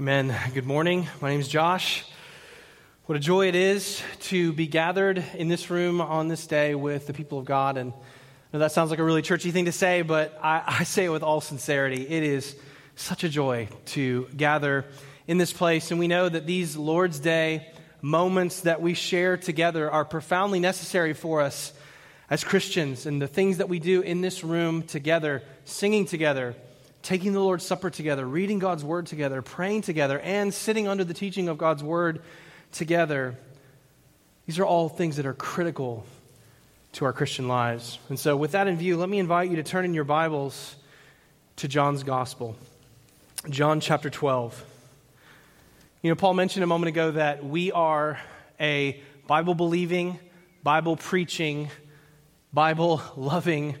Amen. Good morning. My name is Josh. What a joy it is to be gathered in this room on this day with the people of God. And I know that sounds like a really churchy thing to say, but I, I say it with all sincerity. It is such a joy to gather in this place. And we know that these Lord's Day moments that we share together are profoundly necessary for us as Christians. And the things that we do in this room together, singing together, taking the Lord's Supper together, reading God's Word together, praying together, and sitting under the teaching of God's Word together. These are all things that are critical to our Christian lives. And so, with that in view, let me invite you to turn in your Bibles to John's Gospel, John chapter 12. You know, Paul mentioned a moment ago that we are a Bible believing, Bible preaching, Bible loving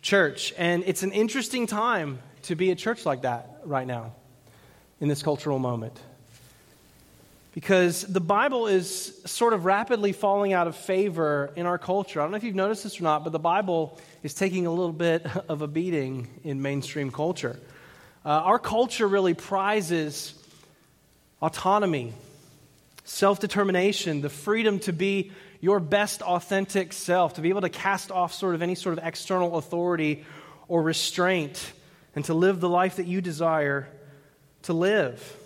church. And it's an interesting time to be a church like that right now in this cultural moment. Because the Bible is sort of rapidly falling out of favor in our culture. I don't know if you've noticed this or not, but the Bible is taking a little bit of a beating in mainstream culture. Uh, our culture really prizes autonomy, self determination, the freedom to be your best authentic self, to be able to cast off sort of any sort of external authority or restraint and to live the life that you desire to live.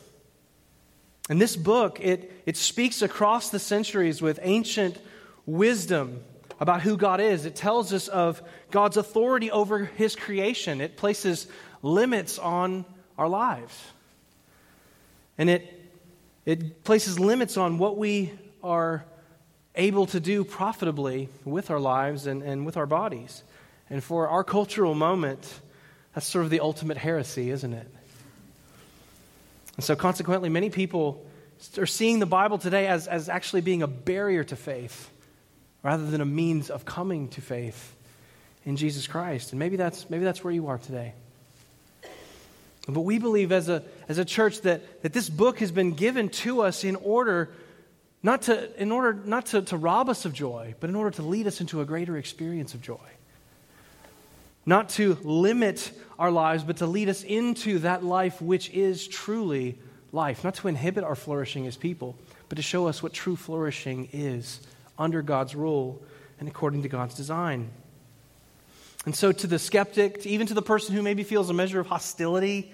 And this book, it, it speaks across the centuries with ancient wisdom about who God is. It tells us of God's authority over his creation. It places limits on our lives. And it, it places limits on what we are able to do profitably with our lives and, and with our bodies. And for our cultural moment, that's sort of the ultimate heresy, isn't it? And so, consequently, many people are seeing the Bible today as, as actually being a barrier to faith rather than a means of coming to faith in Jesus Christ. And maybe that's, maybe that's where you are today. But we believe as a, as a church that, that this book has been given to us in order not to, in order not to, to rob us of joy, but in order to lead us into a greater experience of joy. Not to limit our lives, but to lead us into that life which is truly life. Not to inhibit our flourishing as people, but to show us what true flourishing is under God's rule and according to God's design. And so, to the skeptic, even to the person who maybe feels a measure of hostility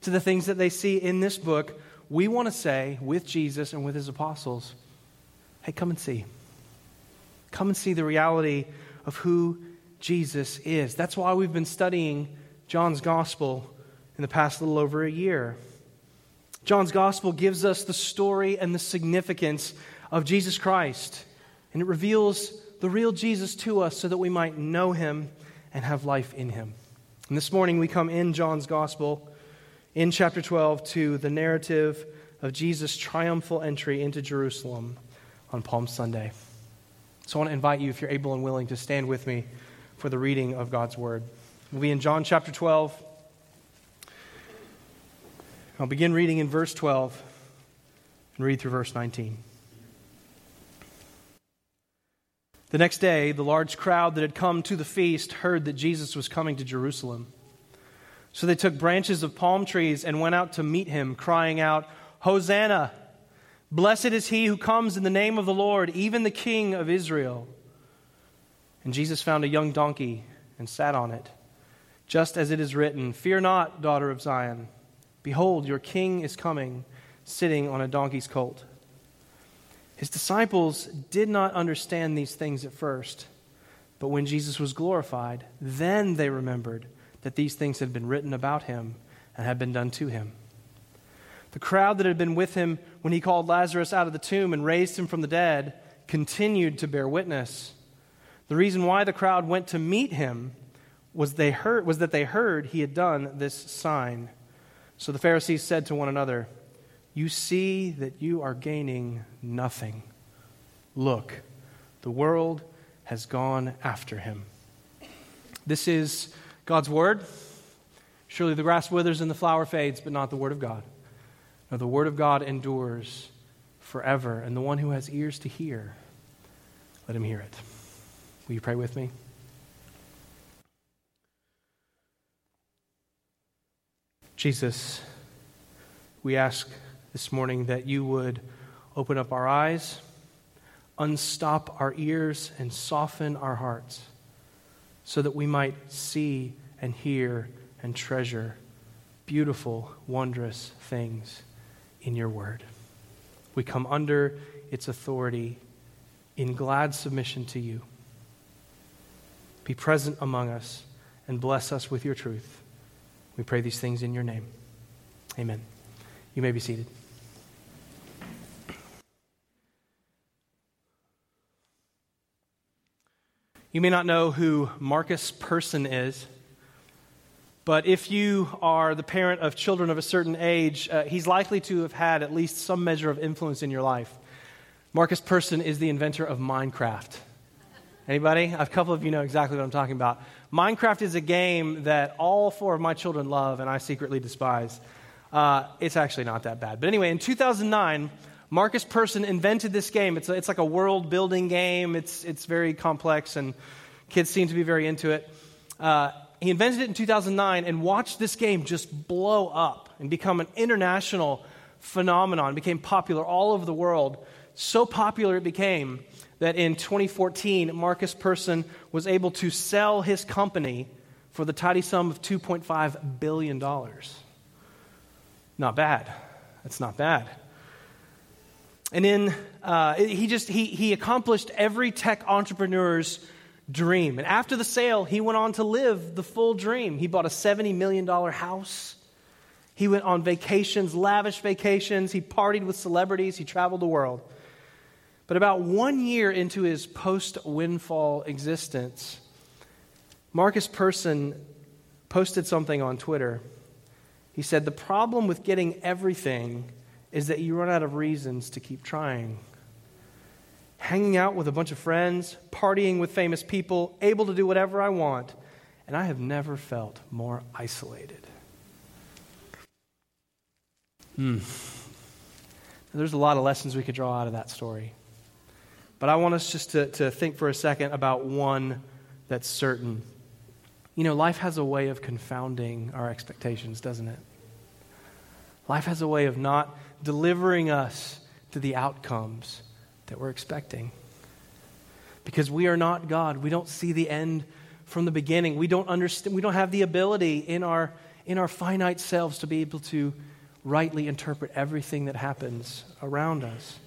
to the things that they see in this book, we want to say with Jesus and with his apostles, hey, come and see. Come and see the reality of who Jesus is. That's why we've been studying John's gospel in the past little over a year. John's gospel gives us the story and the significance of Jesus Christ, and it reveals the real Jesus to us so that we might know him and have life in him. And this morning we come in John's gospel in chapter 12 to the narrative of Jesus' triumphal entry into Jerusalem on Palm Sunday. So I want to invite you, if you're able and willing, to stand with me for the reading of God's word. We'll be in John chapter 12. I'll begin reading in verse 12 and read through verse 19. The next day, the large crowd that had come to the feast heard that Jesus was coming to Jerusalem. So they took branches of palm trees and went out to meet him, crying out, Hosanna! Blessed is he who comes in the name of the Lord, even the King of Israel. And Jesus found a young donkey and sat on it just as it is written Fear not, daughter of Zion. Behold, your king is coming, sitting on a donkey's colt. His disciples did not understand these things at first, but when Jesus was glorified, then they remembered that these things had been written about him and had been done to him. The crowd that had been with him when he called Lazarus out of the tomb and raised him from the dead continued to bear witness. The reason why the crowd went to meet him was, they heard, was that they heard he had done this sign. So the Pharisees said to one another, You see that you are gaining nothing. Look, the world has gone after him. This is God's word. Surely the grass withers and the flower fades, but not the word of God. No, the word of God endures forever, and the one who has ears to hear, let him hear it. Will you pray with me? Jesus, we ask this morning that you would open up our eyes, unstop our ears, and soften our hearts so that we might see and hear and treasure beautiful, wondrous things in your word. We come under its authority in glad submission to you. Be present among us and bless us with your truth. We pray these things in your name. Amen. You may be seated. You may not know who Markus Persson is, but if you are the parent of children of a certain age, uh, he's likely to have had at least some measure of influence in your life. Markus Persson is the inventor of Minecraft. Anybody? A couple of you know exactly what I'm talking about. Minecraft is a game that all four of my children love and I secretly despise. Uh, it's actually not that bad. But anyway, in 2009, Markus Persson invented this game. It's, a, it's like a world building game, it's, it's very complex, and kids seem to be very into it. Uh, he invented it in 2009 and watched this game just blow up and become an international phenomenon, it became popular all over the world. So popular it became that in 2014, Markus Persson was able to sell his company for the tidy sum of $2.5 billion. Not bad. That's not bad. And in, uh, he just, he, he accomplished every tech entrepreneur's dream. And after the sale, he went on to live the full dream. He bought a $70 million house. He went on vacations, lavish vacations. He partied with celebrities. He traveled the world. But about one year into his post windfall existence, Markus Persson posted something on Twitter. He said, The problem with getting everything is that you run out of reasons to keep trying. Hanging out with a bunch of friends, partying with famous people, able to do whatever I want, and I have never felt more isolated. Hmm. There's a lot of lessons we could draw out of that story. But I want us just to, to think for a second about one that's certain. You know, life has a way of confounding our expectations, doesn't it? Life has a way of not delivering us to the outcomes that we're expecting. Because we are not God. We don't see the end from the beginning. We don't understand, we don't have the ability in our, in our finite selves to be able to rightly interpret everything that happens around us.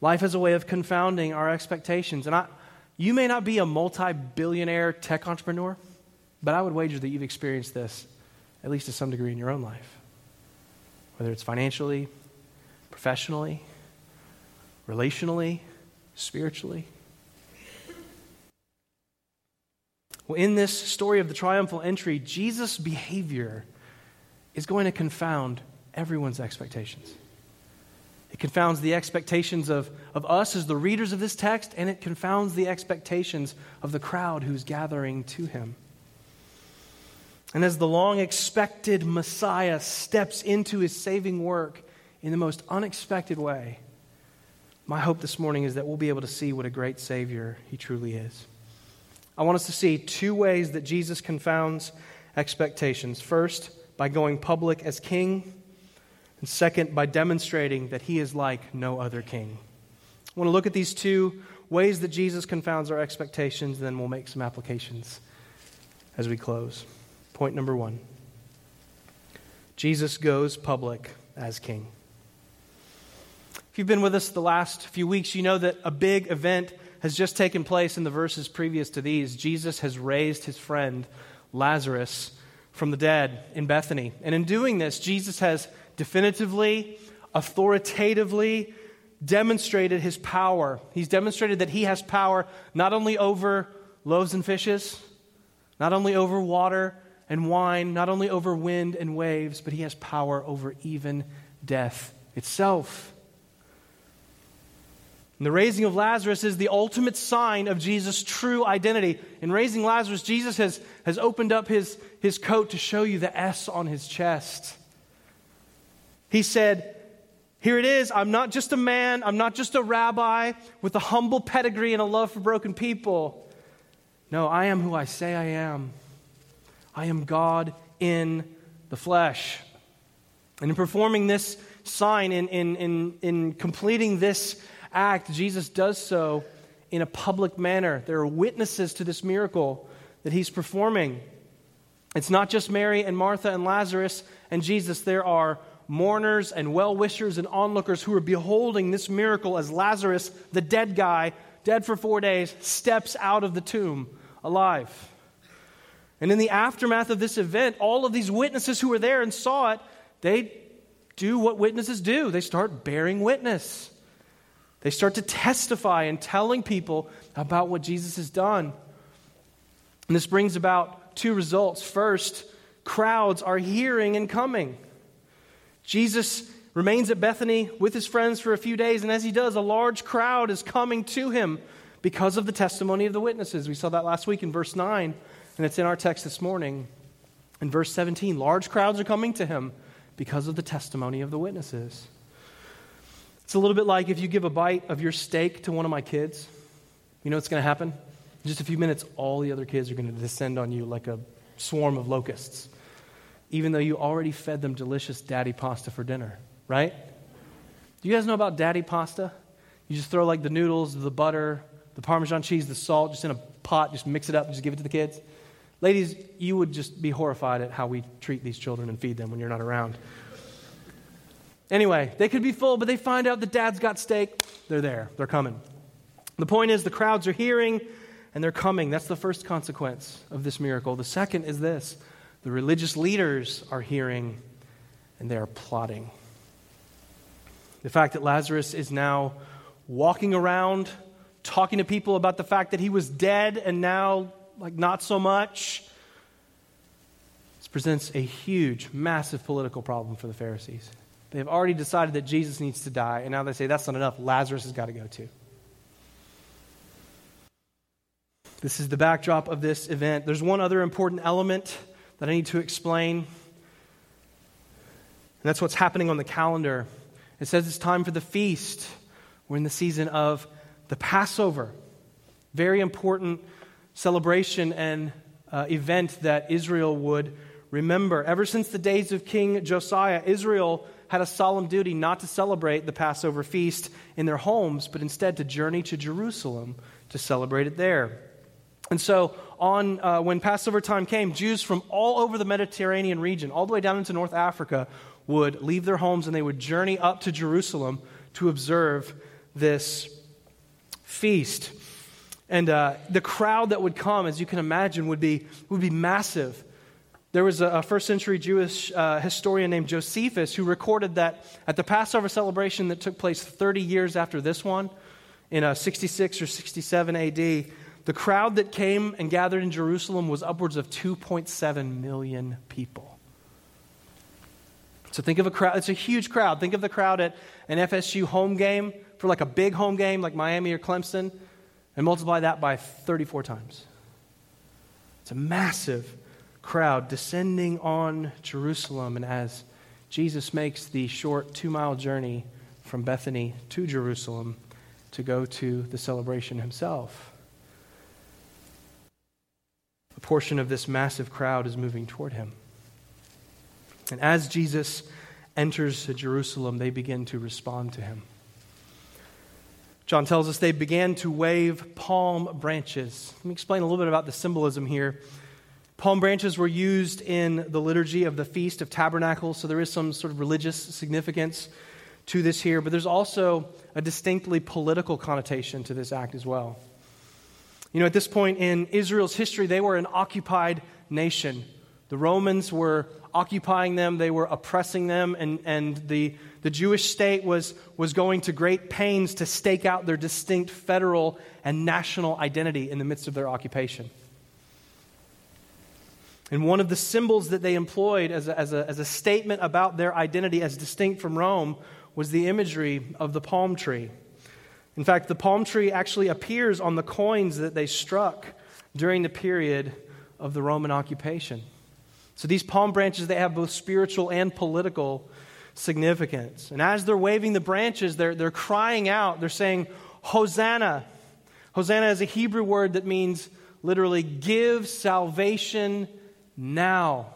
Life has a way of confounding our expectations. And I, you may not be a multi billionaire tech entrepreneur, but I would wager that you've experienced this, at least to some degree, in your own life whether it's financially, professionally, relationally, spiritually. Well, in this story of the triumphal entry, Jesus' behavior is going to confound everyone's expectations. It confounds the expectations of, of us as the readers of this text, and it confounds the expectations of the crowd who's gathering to him. And as the long expected Messiah steps into his saving work in the most unexpected way, my hope this morning is that we'll be able to see what a great Savior he truly is. I want us to see two ways that Jesus confounds expectations. First, by going public as king, and second, by demonstrating that he is like no other king. I want to look at these two ways that Jesus confounds our expectations, and then we'll make some applications as we close. Point number one Jesus goes public as king. If you've been with us the last few weeks, you know that a big event has just taken place in the verses previous to these. Jesus has raised his friend Lazarus from the dead in Bethany. And in doing this, Jesus has definitively, authoritatively demonstrated his power. He's demonstrated that he has power not only over loaves and fishes, not only over water, and wine, not only over wind and waves, but he has power over even death itself. And the raising of Lazarus is the ultimate sign of Jesus' true identity. In raising Lazarus, Jesus has, has opened up his, his coat to show you the S on his chest. He said, Here it is. I'm not just a man, I'm not just a rabbi with a humble pedigree and a love for broken people. No, I am who I say I am. I am God in the flesh. And in performing this sign, in, in, in, in completing this act, Jesus does so in a public manner. There are witnesses to this miracle that he's performing. It's not just Mary and Martha and Lazarus and Jesus, there are mourners and well wishers and onlookers who are beholding this miracle as Lazarus, the dead guy, dead for four days, steps out of the tomb alive. And in the aftermath of this event, all of these witnesses who were there and saw it, they do what witnesses do. They start bearing witness. They start to testify and telling people about what Jesus has done. And this brings about two results. First, crowds are hearing and coming. Jesus remains at Bethany with his friends for a few days, and as he does, a large crowd is coming to him because of the testimony of the witnesses. We saw that last week in verse 9, and it's in our text this morning. In verse 17, large crowds are coming to him because of the testimony of the witnesses. It's a little bit like if you give a bite of your steak to one of my kids. You know what's going to happen? In just a few minutes, all the other kids are going to descend on you like a swarm of locusts, even though you already fed them delicious daddy pasta for dinner, right? Do you guys know about daddy pasta? You just throw like the noodles, the butter, the Parmesan cheese, the salt, just in a pot, just mix it up, just give it to the kids. Ladies, you would just be horrified at how we treat these children and feed them when you're not around. Anyway, they could be full, but they find out that dad's got steak. They're there, they're coming. The point is, the crowds are hearing and they're coming. That's the first consequence of this miracle. The second is this the religious leaders are hearing and they are plotting. The fact that Lazarus is now walking around talking to people about the fact that he was dead and now, like, not so much. This presents a huge, massive political problem for the Pharisees. They've already decided that Jesus needs to die, and now they say that's not enough. Lazarus has got to go too. This is the backdrop of this event. There's one other important element that I need to explain, and that's what's happening on the calendar. It says it's time for the feast. We're in the season of the Passover, very important celebration and uh, event that Israel would remember. Ever since the days of King Josiah, Israel had a solemn duty not to celebrate the Passover feast in their homes, but instead to journey to Jerusalem to celebrate it there. And so, on, uh, when Passover time came, Jews from all over the Mediterranean region, all the way down into North Africa, would leave their homes and they would journey up to Jerusalem to observe this feast. And uh, the crowd that would come, as you can imagine, would be, would be massive. There was a, a first century Jewish uh, historian named Josephus who recorded that at the Passover celebration that took place 30 years after this one, in uh, 66 or 67 AD, the crowd that came and gathered in Jerusalem was upwards of 2.7 million people. So think of a crowd, it's a huge crowd. Think of the crowd at an FSU home game for like a big home game like Miami or Clemson and multiply that by 34 times. It's a massive crowd descending on Jerusalem. And as Jesus makes the short two mile journey from Bethany to Jerusalem to go to the celebration himself, portion of this massive crowd is moving toward him. And as Jesus enters Jerusalem, they begin to respond to him. John tells us they began to wave palm branches. Let me explain a little bit about the symbolism here. Palm branches were used in the liturgy of the Feast of Tabernacles, so there is some sort of religious significance to this here, but there's also a distinctly political connotation to this act as well. You know, at this point in Israel's history, they were an occupied nation. The Romans were occupying them, they were oppressing them, and, and the, the Jewish state was, was going to great pains to stake out their distinct federal and national identity in the midst of their occupation. And one of the symbols that they employed as a, as, a, as a statement about their identity as distinct from Rome was the imagery of the palm tree. In fact, the palm tree actually appears on the coins that they struck during the period of the Roman occupation. So these palm branches, they have both spiritual and political significance. And as they're waving the branches, they're, they're crying out, they're saying, Hosanna. Hosanna is a Hebrew word that means literally give salvation now.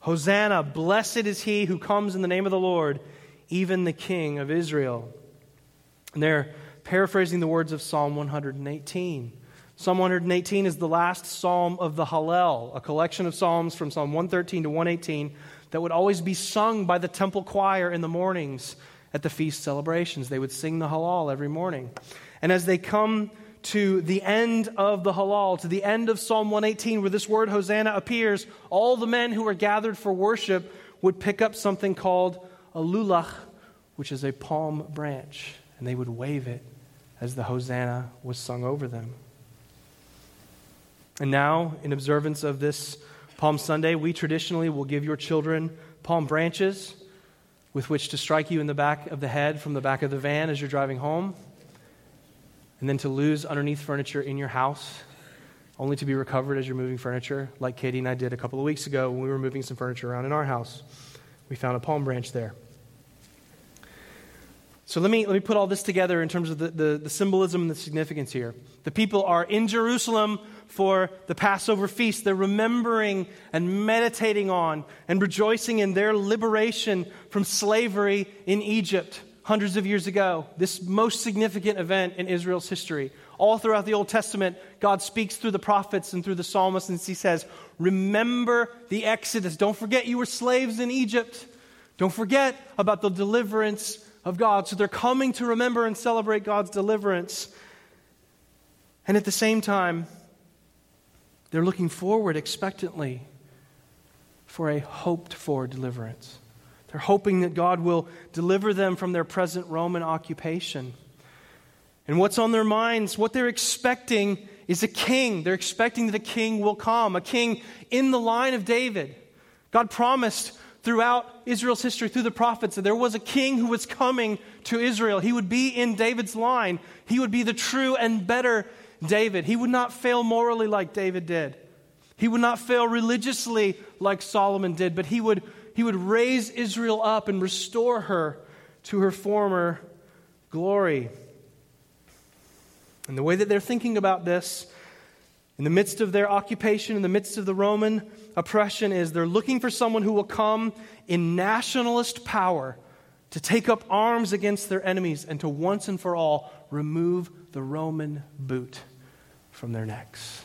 Hosanna, blessed is he who comes in the name of the Lord, even the King of Israel. And they're paraphrasing the words of Psalm 118. Psalm 118 is the last psalm of the Hallel, a collection of psalms from Psalm 113 to 118 that would always be sung by the temple choir in the mornings at the feast celebrations. They would sing the Hallel every morning. And as they come to the end of the Hallel, to the end of Psalm 118, where this word Hosanna appears, all the men who were gathered for worship would pick up something called a lulach, which is a palm branch, and they would wave it as the Hosanna was sung over them. And now, in observance of this Palm Sunday, we traditionally will give your children palm branches with which to strike you in the back of the head from the back of the van as you're driving home, and then to lose underneath furniture in your house, only to be recovered as you're moving furniture, like Katie and I did a couple of weeks ago when we were moving some furniture around in our house. We found a palm branch there. So let me, let me put all this together in terms of the, the, the, symbolism and the significance here. The people are in Jerusalem for the Passover feast. They're remembering and meditating on and rejoicing in their liberation from slavery in Egypt hundreds of years ago. This most significant event in Israel's history. All throughout the Old Testament, God speaks through the prophets and through the psalmists, and He says, Remember the Exodus. Don't forget you were slaves in Egypt. Don't forget about the deliverance of God. So they're coming to remember and celebrate God's deliverance. And at the same time, they're looking forward expectantly for a hoped for deliverance. They're hoping that God will deliver them from their present Roman occupation. And what's on their minds, what they're expecting is a king. They're expecting that a king will come, a king in the line of David. God promised throughout Israel's history, through the prophets, that there was a king who was coming to Israel. He would be in David's line, he would be the true and better David. He would not fail morally like David did, he would not fail religiously like Solomon did, but he would, he would raise Israel up and restore her to her former glory. And the way that they're thinking about this, in the midst of their occupation, in the midst of the Roman oppression is they're looking for someone who will come in nationalist power to take up arms against their enemies and to once and for all remove the Roman boot from their necks.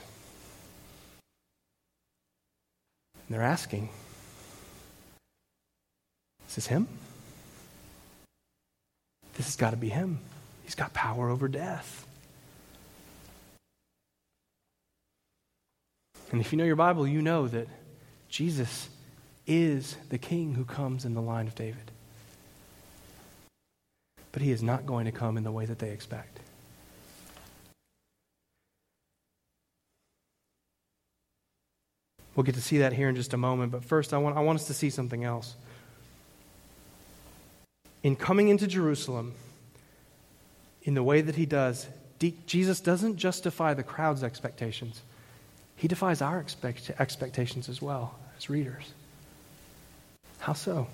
And they're asking, Is this him? This has got to be him. He's got power over death. And if you know your Bible, you know that Jesus is the king who comes in the line of David. But he is not going to come in the way that they expect. We'll get to see that here in just a moment, but first I want, I want us to see something else. In coming into Jerusalem, in the way that he does, Jesus doesn't justify the crowd's expectations. He defies our expect- expectations as well readers. How so?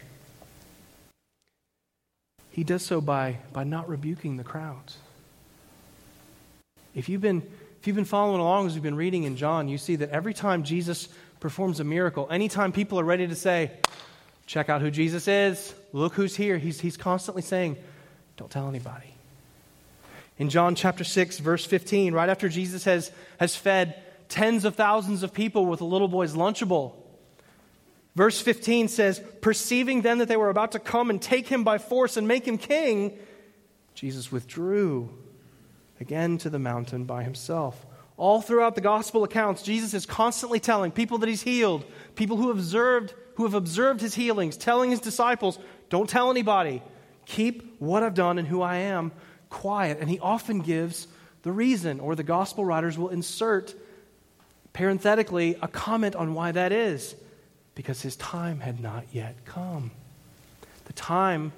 He does so by, by not rebuking the crowds. If you've, been, if you've been following along as we've been reading in John, you see that every time Jesus performs a miracle, anytime people are ready to say, check out who Jesus is, look who's here, he's, he's constantly saying, don't tell anybody. In John chapter 6, verse 15, right after Jesus has, has fed tens of thousands of people with a little boy's Lunchable, verse 15 says, Perceiving then that they were about to come and take him by force and make him king, Jesus withdrew again to the mountain by himself. All throughout the gospel accounts, Jesus is constantly telling people that he's healed, people who observed, who have observed his healings, telling his disciples, don't tell anybody. Keep what I've done and who I am quiet. And he often gives the reason, or the gospel writers will insert parenthetically a comment on why that is. Because his time had not yet come. The time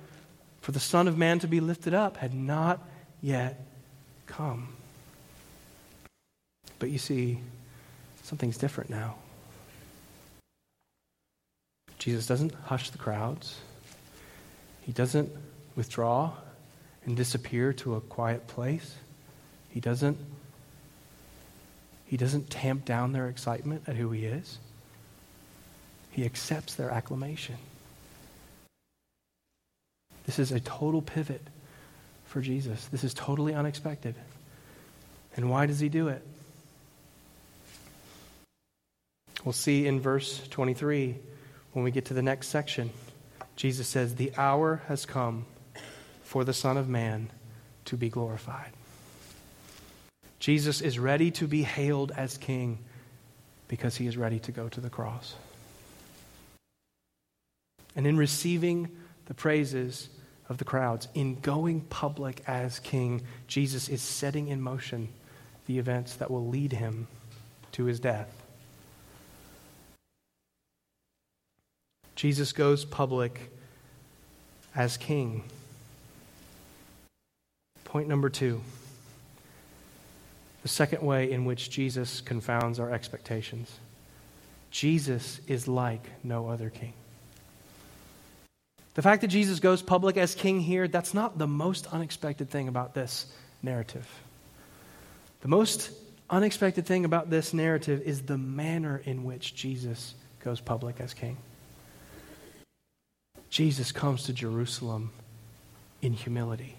for the Son of Man to be lifted up had not yet come. But you see, something's different now. Jesus doesn't hush the crowds, he doesn't withdraw and disappear to a quiet place. He doesn't he doesn't tamp down their excitement at who he is. He accepts their acclamation. This is a total pivot for Jesus. This is totally unexpected. And why does he do it? We'll see in verse 23 when we get to the next section. Jesus says, The hour has come for the Son of Man to be glorified. Jesus is ready to be hailed as King because he is ready to go to the cross. And in receiving the praises of the crowds, in going public as King, Jesus is setting in motion the events that will lead him to his death. Jesus goes public as king. Point number two the second way in which Jesus confounds our expectations Jesus is like no other king. The fact that Jesus goes public as king here, that's not the most unexpected thing about this narrative. The most unexpected thing about this narrative is the manner in which Jesus goes public as king. Jesus comes to Jerusalem in humility.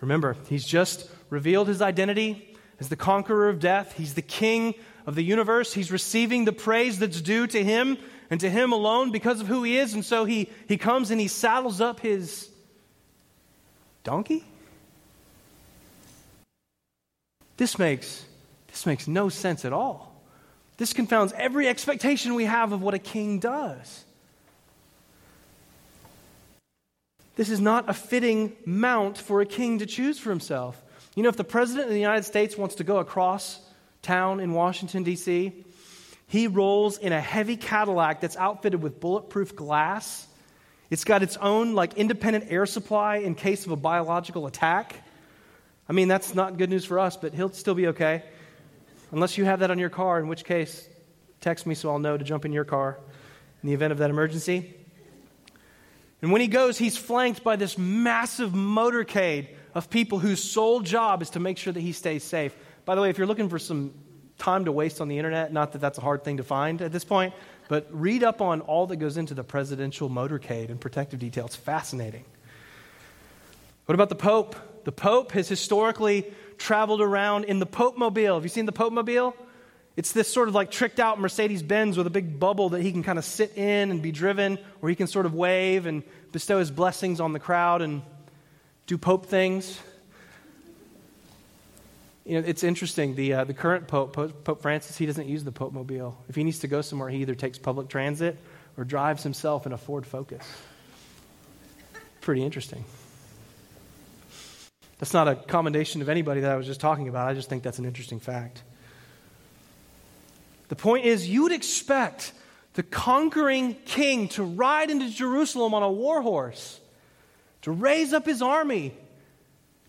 Remember, he's just revealed his identity as the conqueror of death. He's the king of the universe. He's receiving the praise that's due to him and to him alone because of who he is. And so he, he comes and he saddles up his donkey. This makes, this makes no sense at all. This confounds every expectation we have of what a king does. This is not a fitting mount for a king to choose for himself. You know, if the president of the United States wants to go across town in Washington, D.C., he rolls in a heavy Cadillac that's outfitted with bulletproof glass. It's got its own, like, independent air supply in case of a biological attack. I mean, that's not good news for us, but he'll still be okay. Unless you have that on your car, in which case, text me so I'll know to jump in your car in the event of that emergency. And when he goes, he's flanked by this massive motorcade of people whose sole job is to make sure that he stays safe. By the way, if you're looking for some time to waste on the internet, not that that's a hard thing to find at this point, but read up on all that goes into the presidential motorcade and protective detail. It's fascinating. What about the Pope? The Pope has historically traveled around in the Pope Mobile. Have you seen the Pope Mobile? It's this sort of like tricked out Mercedes Benz with a big bubble that he can kind of sit in and be driven, where he can sort of wave and bestow his blessings on the crowd and do Pope things. You know, it's interesting. The, uh, the current Pope, Pope, Pope Francis, he doesn't use the Pope Mobile. If he needs to go somewhere, he either takes public transit or drives himself in a Ford Focus. Pretty interesting. That's not a commendation of anybody that I was just talking about. I just think that's an interesting fact. The point is, you would expect the conquering king to ride into Jerusalem on a war horse, to raise up his army,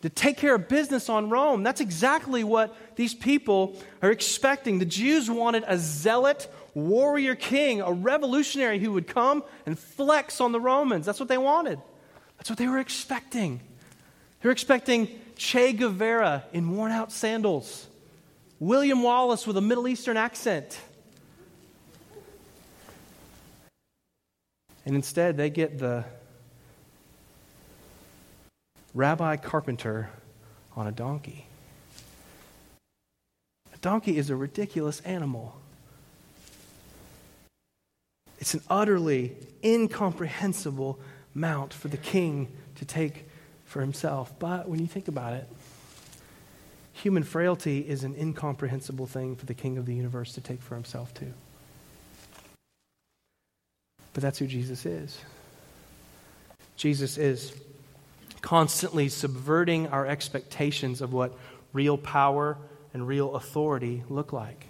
to take care of business on Rome. That's exactly what these people are expecting. The Jews wanted a zealot warrior king, a revolutionary who would come and flex on the Romans. That's what they wanted. That's what they were expecting. They were expecting Che Guevara in worn out sandals. William Wallace with a Middle Eastern accent. And instead, they get the rabbi carpenter on a donkey. A donkey is a ridiculous animal. It's an utterly incomprehensible mount for the king to take for himself. But when you think about it, Human frailty is an incomprehensible thing for the king of the universe to take for himself, too. But that's who Jesus is. Jesus is constantly subverting our expectations of what real power and real authority look like.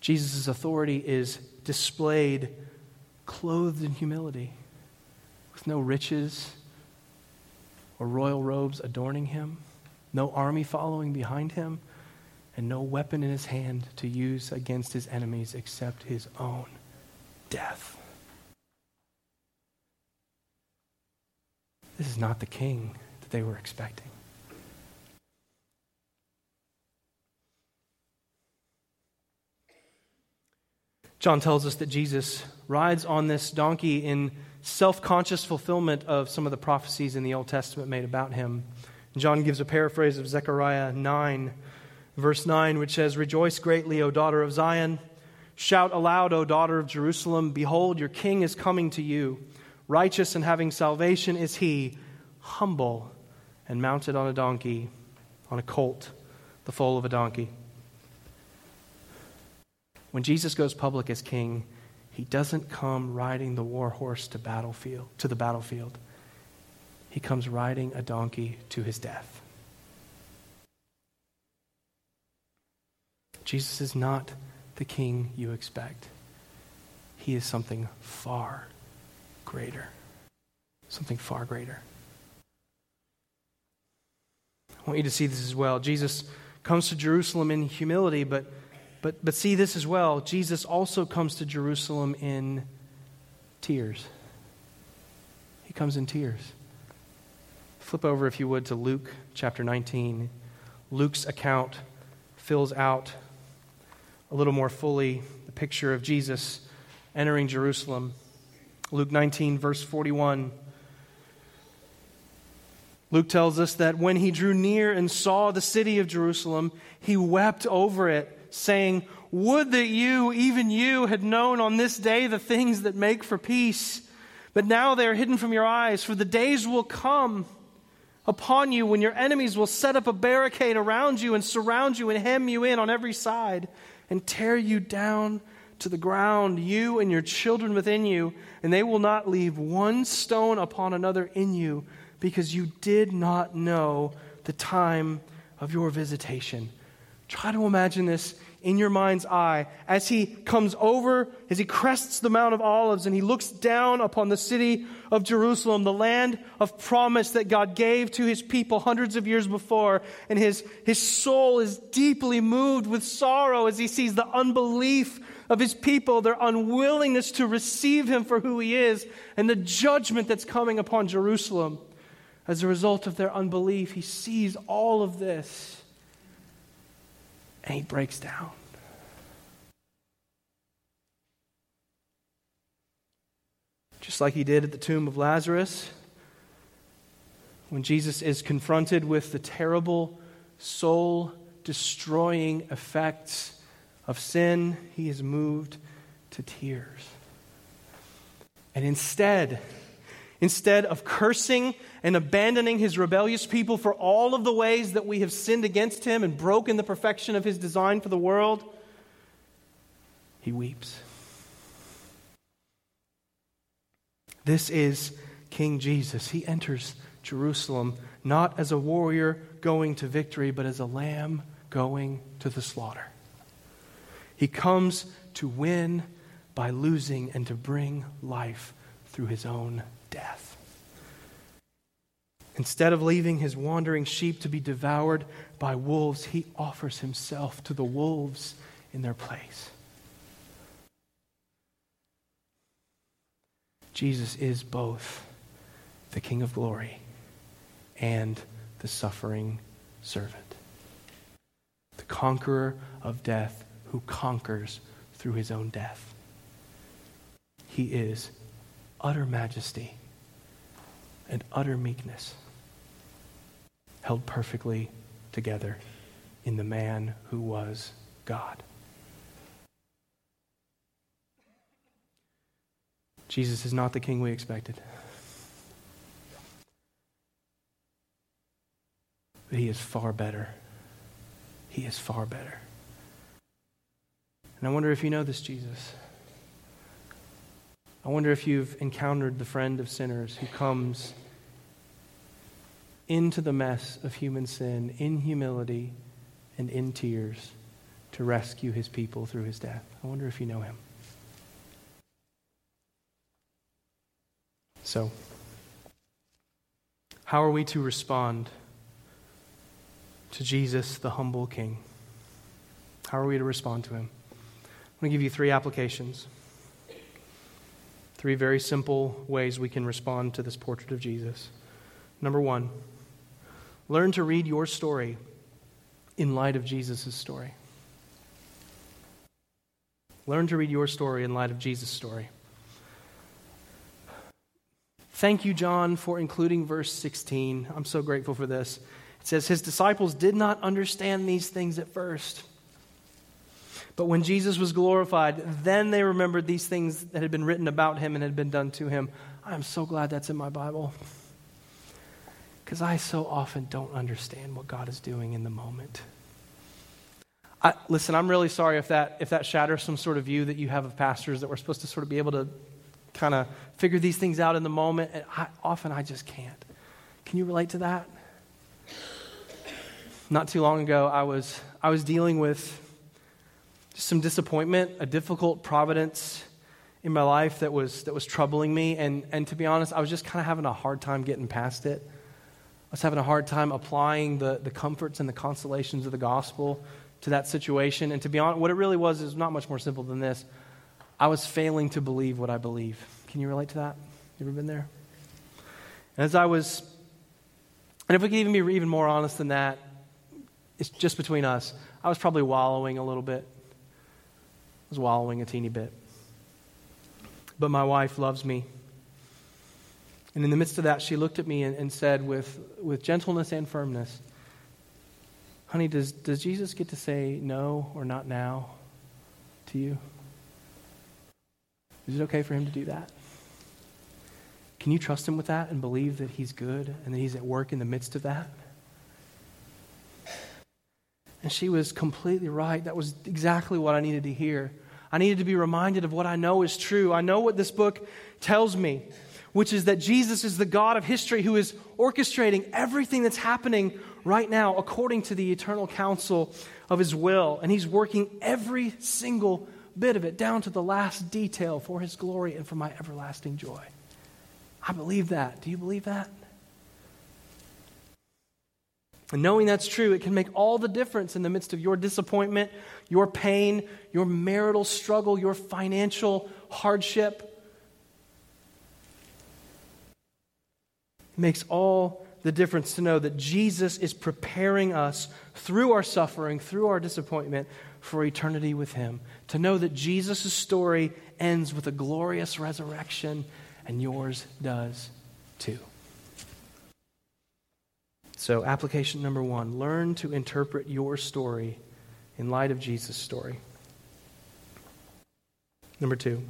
Jesus' authority is displayed clothed in humility, with no riches or royal robes adorning him no army following behind him, and no weapon in his hand to use against his enemies except his own death. This is not the king that they were expecting. John tells us that Jesus rides on this donkey in self conscious fulfillment of some of the prophecies in the Old Testament made about him. John gives a paraphrase of Zechariah 9, verse 9, which says, Rejoice greatly, O daughter of Zion. Shout aloud, O daughter of Jerusalem. Behold, your king is coming to you. Righteous and having salvation is he, humble and mounted on a donkey, on a colt, the foal of a donkey. When Jesus goes public as king, he doesn't come riding the war horse to battlefield to the battlefield. He comes riding a donkey to his death. Jesus is not the king you expect. He is something far greater. Something far greater. I want you to see this as well. Jesus comes to Jerusalem in humility, but, but, but see this as well. Jesus also comes to Jerusalem in tears. He comes in tears. Flip over, if you would, to Luke chapter 19. Luke's account fills out a little more fully the picture of Jesus entering Jerusalem. Luke 19, verse 41. Luke tells us that when he drew near and saw the city of Jerusalem, he wept over it, saying, Would that you, even you, had known on this day the things that make for peace. But now they are hidden from your eyes, for the days will come upon you when your enemies will set up a barricade around you and surround you and hem you in on every side and tear you down to the ground, you and your children within you, and they will not leave one stone upon another in you because you did not know the time of your visitation. Try to imagine this in your mind's eye as he comes over, as he crests the Mount of Olives, and he looks down upon the city of Jerusalem, the land of promise that God gave to his people hundreds of years before. And his, his soul is deeply moved with sorrow as he sees the unbelief of his people, their unwillingness to receive him for who he is, and the judgment that's coming upon Jerusalem. As a result of their unbelief, he sees all of this and he breaks down. Just like he did at the tomb of Lazarus, when Jesus is confronted with the terrible, soul destroying effects of sin, he is moved to tears. And instead, Instead of cursing and abandoning his rebellious people for all of the ways that we have sinned against him and broken the perfection of his design for the world, he weeps. This is King Jesus. He enters Jerusalem not as a warrior going to victory, but as a lamb going to the slaughter. He comes to win by losing and to bring life through his own death. Instead of leaving his wandering sheep to be devoured by wolves, he offers himself to the wolves in their place. Jesus is both the King of glory and the suffering servant, the conqueror of death who conquers through his own death. He is utter majesty and utter meekness held perfectly together in the man who was God. Jesus is not the king we expected. But he is far better. He is far better. And I wonder if you know this Jesus. I wonder if you've encountered the friend of sinners who comes into the mess of human sin in humility and in tears to rescue his people through his death. I wonder if you know him. So, how are we to respond to Jesus, the humble King? How are we to respond to him? I'm going to give you three applications. Three very simple ways we can respond to this portrait of Jesus. Number one, learn to read your story in light of Jesus' story. Learn to read your story in light of Jesus' story. Thank you, John, for including verse 16. I'm so grateful for this. It says, His disciples did not understand these things at first. But when Jesus was glorified, then they remembered these things that had been written about him and had been done to him. I'm so glad that's in my Bible. Because I so often don't understand what God is doing in the moment. I, listen, I'm really sorry if that, if that shatters some sort of view that you have of pastors that we're supposed to sort of be able to kind of figure these things out in the moment. And I, often I just can't. Can you relate to that? Not too long ago, I was, I was dealing with some disappointment, a difficult providence in my life that was, that was troubling me. And, and to be honest, I was just kind of having a hard time getting past it. I was having a hard time applying the, the comforts and the consolations of the gospel to that situation. And to be honest, what it really was is not much more simple than this. I was failing to believe what I believe. Can you relate to that? You ever been there? And as I was, and if we could even be even more honest than that, it's just between us. I was probably wallowing a little bit was wallowing a teeny bit. But my wife loves me. And in the midst of that, she looked at me and, and said, with, with gentleness and firmness, Honey, does, does Jesus get to say no or not now to you? Is it okay for him to do that? Can you trust him with that and believe that he's good and that he's at work in the midst of that? And she was completely right. That was exactly what I needed to hear. I needed to be reminded of what I know is true. I know what this book tells me, which is that Jesus is the God of history who is orchestrating everything that's happening right now according to the eternal counsel of his will. And he's working every single bit of it down to the last detail for his glory and for my everlasting joy. I believe that. Do you believe that? And knowing that's true, it can make all the difference in the midst of your disappointment, your pain, your marital struggle, your financial hardship. It makes all the difference to know that Jesus is preparing us through our suffering, through our disappointment, for eternity with Him. To know that Jesus' story ends with a glorious resurrection, and yours does too. So, application number one learn to interpret your story in light of Jesus' story. Number two,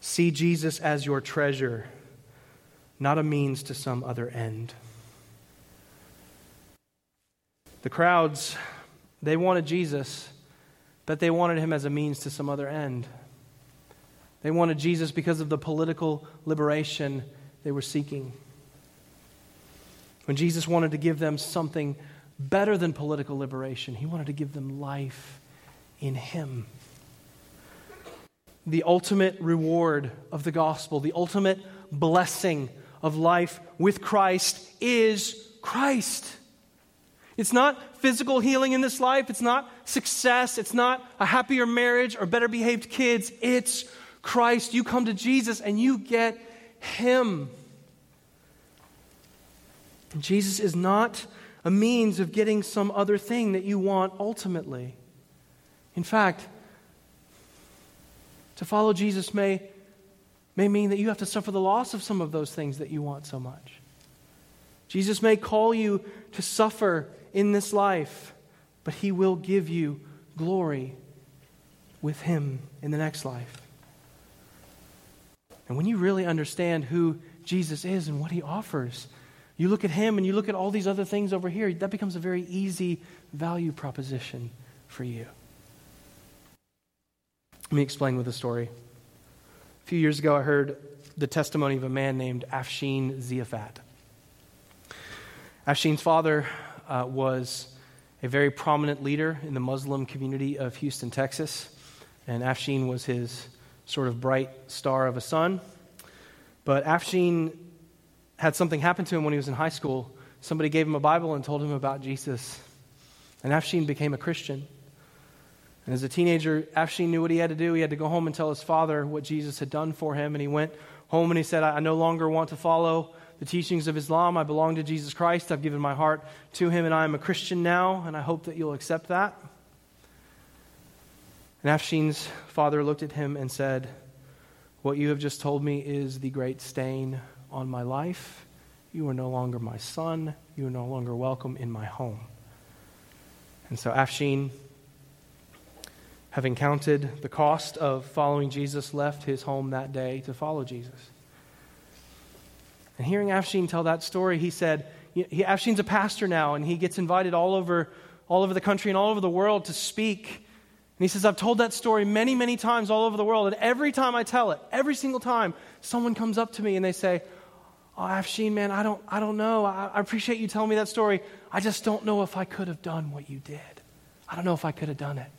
see Jesus as your treasure, not a means to some other end. The crowds, they wanted Jesus, but they wanted him as a means to some other end. They wanted Jesus because of the political liberation they were seeking. When Jesus wanted to give them something better than political liberation, he wanted to give them life in him. The ultimate reward of the gospel, the ultimate blessing of life with Christ is Christ. It's not physical healing in this life. It's not success. It's not a happier marriage or better behaved kids. It's Christ. You come to Jesus and you get Him. Jesus is not a means of getting some other thing that you want ultimately. In fact, to follow Jesus may, may mean that you have to suffer the loss of some of those things that you want so much. Jesus may call you to suffer in this life, but he will give you glory with him in the next life. And when you really understand who Jesus is and what he offers, you look at him and you look at all these other things over here, that becomes a very easy value proposition for you. Let me explain with a story. A few years ago, I heard the testimony of a man named Afshin Ziafat. Afshin's father uh, was a very prominent leader in the Muslim community of Houston, Texas, and Afshin was his sort of bright star of a son. But Afshin had something happen to him when he was in high school. Somebody gave him a Bible and told him about Jesus. And Afshin became a Christian. And as a teenager, Afshin knew what he had to do. He had to go home and tell his father what Jesus had done for him. And he went home and he said, I no longer want to follow the teachings of Islam. I belong to Jesus Christ. I've given my heart to him, and I am a Christian now, and I hope that you'll accept that. And Afshin's father looked at him and said, What you have just told me is the great stain on my life. You are no longer my son. You are no longer welcome in my home. And so Afshin, having counted the cost of following Jesus, left his home that day to follow Jesus. And hearing Afshin tell that story, he said, he, Afshin's a pastor now, and he gets invited all over, all over the country and all over the world to speak. And he says, I've told that story many, many times all over the world, and every time I tell it, every single time, someone comes up to me and they say, Oh, Afshin, man, I don't, I don't know. I, I appreciate you telling me that story. I just don't know if I could have done what you did. I don't know if I could have done it.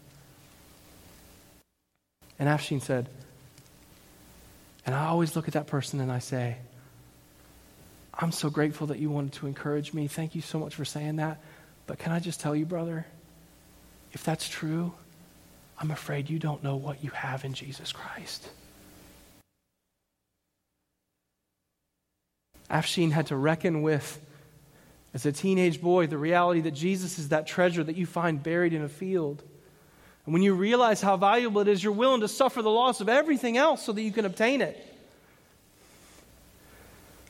And Afshin said, and I always look at that person and I say, I'm so grateful that you wanted to encourage me. Thank you so much for saying that. But can I just tell you, brother, if that's true, I'm afraid you don't know what you have in Jesus Christ. Afshin had to reckon with, as a teenage boy, the reality that Jesus is that treasure that you find buried in a field. And when you realize how valuable it is, you're willing to suffer the loss of everything else so that you can obtain it.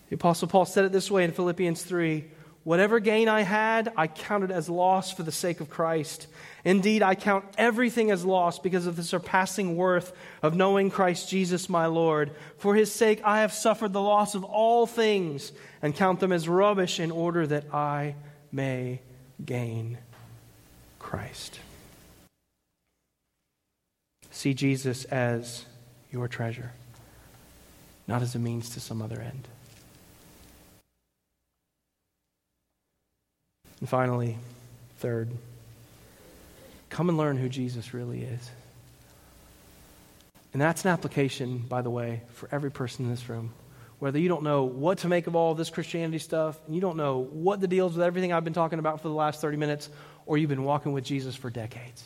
The Apostle Paul said it this way in Philippians 3 Whatever gain I had, I counted as loss for the sake of Christ. Indeed, I count everything as loss because of the surpassing worth of knowing Christ Jesus my Lord. For his sake, I have suffered the loss of all things and count them as rubbish in order that I may gain Christ. See Jesus as your treasure, not as a means to some other end. And finally, third, come and learn who Jesus really is. And that's an application, by the way, for every person in this room. Whether you don't know what to make of all this Christianity stuff, and you don't know what the deals with everything I've been talking about for the last 30 minutes, or you've been walking with Jesus for decades.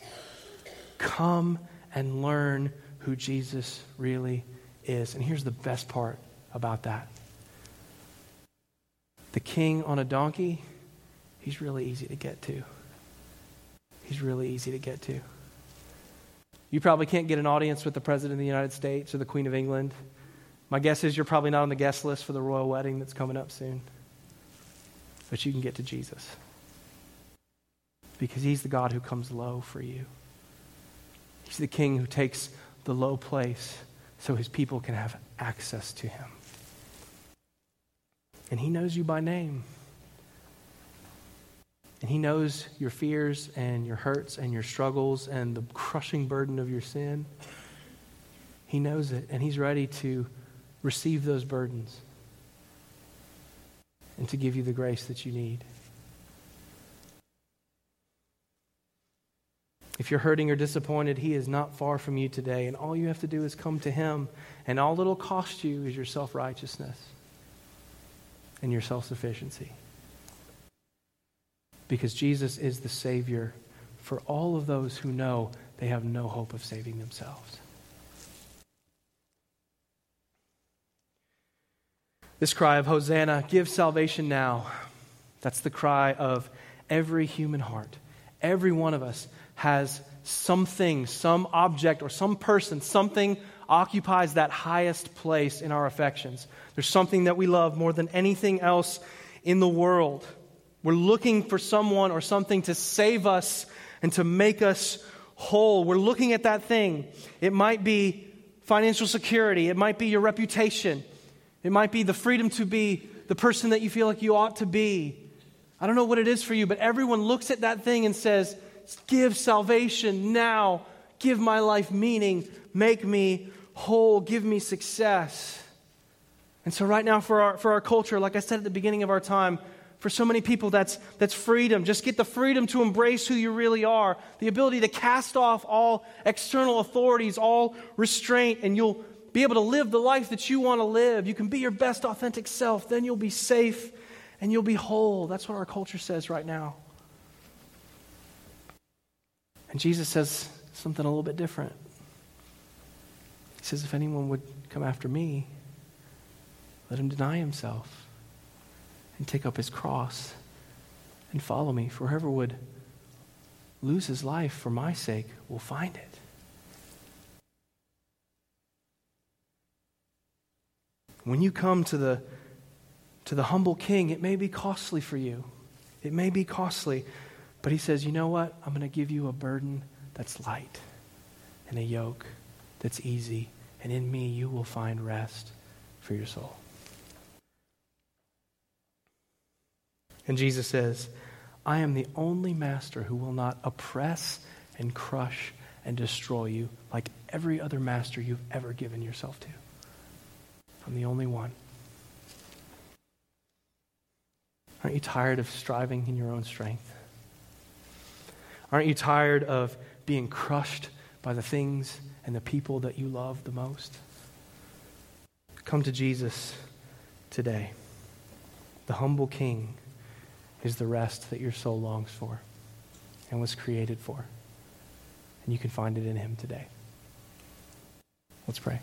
Come and learn who Jesus really is. And here's the best part about that the king on a donkey he's really easy to get to. He's really easy to get to. You probably can't get an audience with the President of the United States or the Queen of England. My guess is you're probably not on the guest list for the royal wedding that's coming up soon. But you can get to Jesus. Because he's the God who comes low for you. He's the king who takes the low place so his people can have access to him. And he knows you by name. And He knows your fears and your hurts and your struggles and the crushing burden of your sin. He knows it, and He's ready to receive those burdens and to give you the grace that you need. If you're hurting or disappointed, He is not far from you today, and all you have to do is come to Him, and all it'll cost you is your self righteousness and your self sufficiency because Jesus is the Savior for all of those who know they have no hope of saving themselves. This cry of Hosanna, give salvation now. That's the cry of every human heart. Every one of us has something, some object, or some person, something occupies that highest place in our affections. There's something that we love more than anything else in the world. We're looking for someone or something to save us and to make us whole. We're looking at that thing. It might be financial security, it might be your reputation, it might be the freedom to be the person that you feel like you ought to be. I don't know what it is for you, but everyone looks at that thing and says, Give salvation now. Give my life meaning. Make me whole. Give me success. And so, right now, for our, for our culture, like I said at the beginning of our time, for so many people, that's, that's freedom. Just get the freedom to embrace who you really are, the ability to cast off all external authorities, all restraint, and you'll be able to live the life that you want to live. You can be your best authentic self. Then you'll be safe and you'll be whole. That's what our culture says right now. And Jesus says something a little bit different. He says, If anyone would come after me, let him deny himself and take up his cross and follow me. For whoever would lose his life for my sake will find it. When you come to the, to the humble king, it may be costly for you. It may be costly. But he says, you know what? I'm going to give you a burden that's light and a yoke that's easy. And in me, you will find rest for your soul. And Jesus says, I am the only master who will not oppress and crush and destroy you like every other master you've ever given yourself to. I'm the only one. Aren't you tired of striving in your own strength? Aren't you tired of being crushed by the things and the people that you love the most? Come to Jesus today. The humble King is the rest that your soul longs for and was created for. And you can find it in Him today. Let's pray.